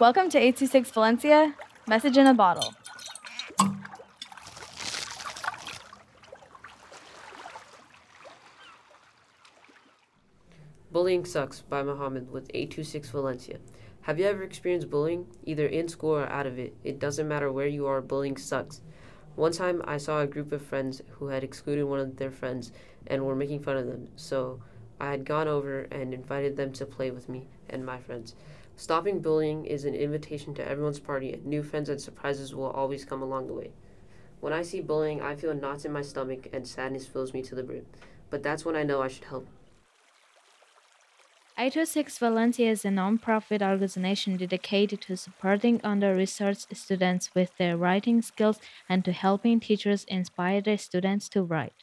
Welcome to 826 Valencia, message in a bottle. Bullying Sucks by Muhammad with 826 Valencia. Have you ever experienced bullying? Either in school or out of it. It doesn't matter where you are, bullying sucks. One time I saw a group of friends who had excluded one of their friends and were making fun of them, so I had gone over and invited them to play with me and my friends. Stopping bullying is an invitation to everyone's party, and new friends and surprises will always come along the way. When I see bullying, I feel knots in my stomach and sadness fills me to the brim. But that's when I know I should help. 826 Valencia is a non-profit organization dedicated to supporting under-researched students with their writing skills and to helping teachers inspire their students to write.